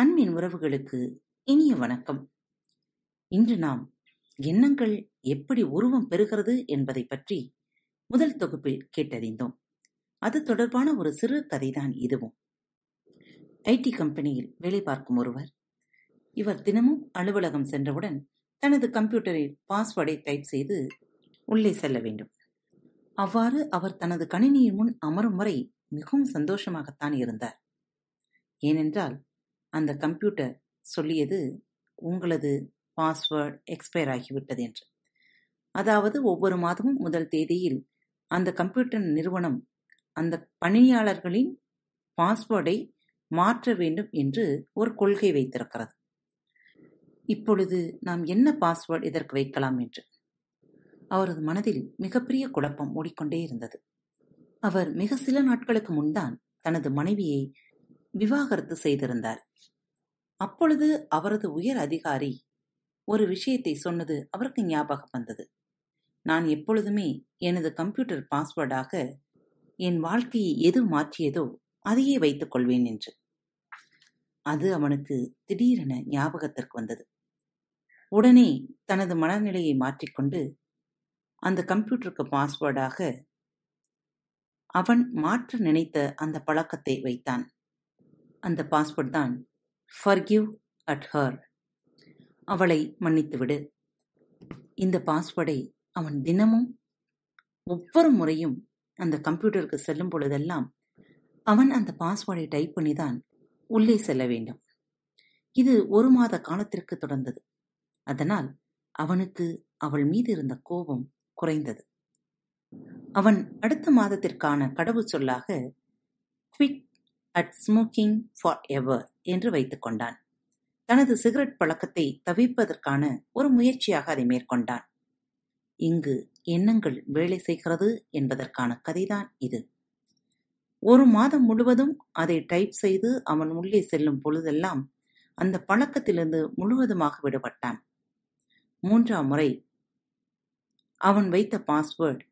அன்பின் உறவுகளுக்கு இனிய வணக்கம். இன்று நாம் எண்ணங்கள் எப்படி உருவம் பெறுகிறது என்பதை பற்றி முதல் தொகுப்பில் கேட்டறிந்தோம். அது தொடர்பான ஒரு சிறு கதைதான் இதுவும். ஐடி கம்பெனியில் வேலை பார்க்கும் ஒருவர் இவர் தினமும் அலுவலகம் சென்றவுடன் தனது கம்ப்யூட்டரில் பாஸ்வேர்டை டைப் செய்து உள்ளே செல்ல வேண்டும். அவ்வாறு அவர் தனது கணினியின் முன் அமரும் வரை மிகவும் சந்தோஷமாகத்தான் இருந்தார். ஏனென்றால் அந்த கம்ப்யூட்டர் சொல்லியது உங்களது பாஸ்வேர்டு எக்ஸ்பயர் ஆகிவிட்டது என்று. அதாவது ஒவ்வொரு மாதமும் முதல் தேதியில் அந்த கம்ப்யூட்டர் நிறுவனம் அந்த பணியாளர்களின் பாஸ்வேர்டை மாற்ற வேண்டும் என்று ஒரு கொள்கை வைத்திருக்கிறது. இப்பொழுது நாம் என்ன பாஸ்வேர்டு இதற்கு வைக்கலாம் என்று? அவரது மனதில் மிகப்பெரிய குழப்பம் ஓடிக்கொண்டே இருந்தது. அவர் மிக சில நாட்களுக்கு முன்தான் தனது மனைவியை விவாகரத்து செய்திருந்தார். அப்பொழுது அவரது உயர் அதிகாரி ஒரு விஷயத்தை சொன்னது அவருக்கு ஞாபகம் வந்தது. நான் எப்பொழுதுமே எனது கம்ப்யூட்டர் பாஸ்வேர்டாக என் வாழ்க்கையை எது மாற்றியதோ அதையே வைத்துக் கொள்வேன் என்று. அது அவனுக்கு திடீரென ஞாபகத்திற்கு வந்தது. உடனே தனது மனநிலையை மாற்றிக்கொண்டு அந்த கம்ப்யூட்டருக்கு பாஸ்வேர்டாக அவன் மாற்ற நினைத்த அந்த பழக்கத்தை வைத்தான். அந்த பாஸ்வேர்ட் தான். ஃபர்கிவ் அட் ஹர் அவளை மன்னித்துவிடு. இந்த பாஸ்வேர்டை அவன் தினமும் ஒவ்வொரு முறையும் அந்த கம்ப்யூட்டருக்கு செல்லும் பொழுதெல்லாம் அவன் அந்த பாஸ்வேர்டை டைப் பண்ணி தான் உள்ளே செல்ல வேண்டும். இது ஒரு மாத காலத்திற்கு தொடர்ந்தது. அதனால் அவனுக்கு அவள் மீது இருந்த கோபம் குறைந்தது. அவன் அடுத்த மாதத்திற்கான கடவுச்சொல்லாக quick at smoking forever என்று வைத்துக் கொண்டான். தனது சிகரெட் பழக்கத்தை தவிர்ப்பதற்கான ஒரு முயற்சியாக அதை மேற்கொண்டான். இங்கு எண்ணங்கள் வேலை செய்கிறது என்பதற்கான கதைதான் இது. ஒரு மாதம் முழுவதும் அதை டைப் செய்து அவன் உள்ளே செல்லும் பொழுதெல்லாம் அந்த பழக்கத்திலிருந்து முழுவதுமாக விடுபட்டான். மூன்றாம் முறை அவன் வைத்த password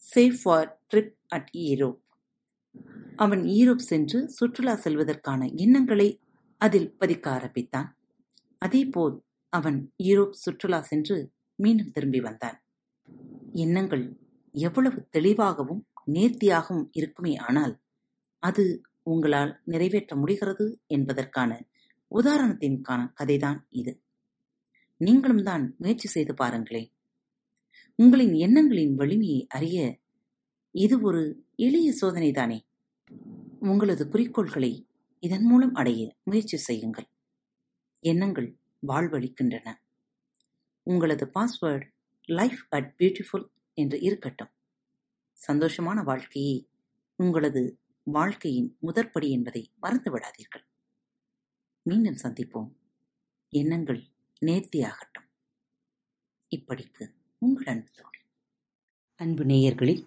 safe for trip at Europe அவன் ஈரோப் சென்று சுற்றுலா செல்வதற்கான எண்ணங்களை அதில் பதிக்க ஆரம்பித்தான். அதேபோல் அவன் ஈரோப் சுற்றுலா சென்று மீண்டும் திரும்பி வந்தான். எண்ணங்கள் எவ்வளவு தெளிவாகவும் நேர்த்தியாகவும் இருக்குமே ஆனால் அது உங்களால் நிறைவேற்ற முடிகிறது என்பதற்கான உதாரணத்தின்கான கதைதான் இது. நீங்களும் தான் முயற்சி செய்து பாருங்களேன். உங்களின் எண்ணங்களின் வலிமையை அறிய இது ஒரு எளிய சோதனைதானே? உங்களது குறிக்கோள்களை இதன் மூலம் அடைய முயற்சி செய்யுங்கள். எண்ணங்கள் வாழ்வளிக்கின்றன உங்களது பாஸ்வேர்டு லைஃப் அட் பியூட்டிஃபுல் என்று இருக்கட்டும். சந்தோஷமான வாழ்க்கையே உங்களது வாழ்க்கையின் முதற்படி என்பதை மறந்து விடாதீர்கள். மீண்டும் சந்திப்போம். எண்ணங்கள் நேர்த்தியாகட்டும். இப்படிக்கு உங்கள் அன்பு தோழி. அன்பு நேயர்களில்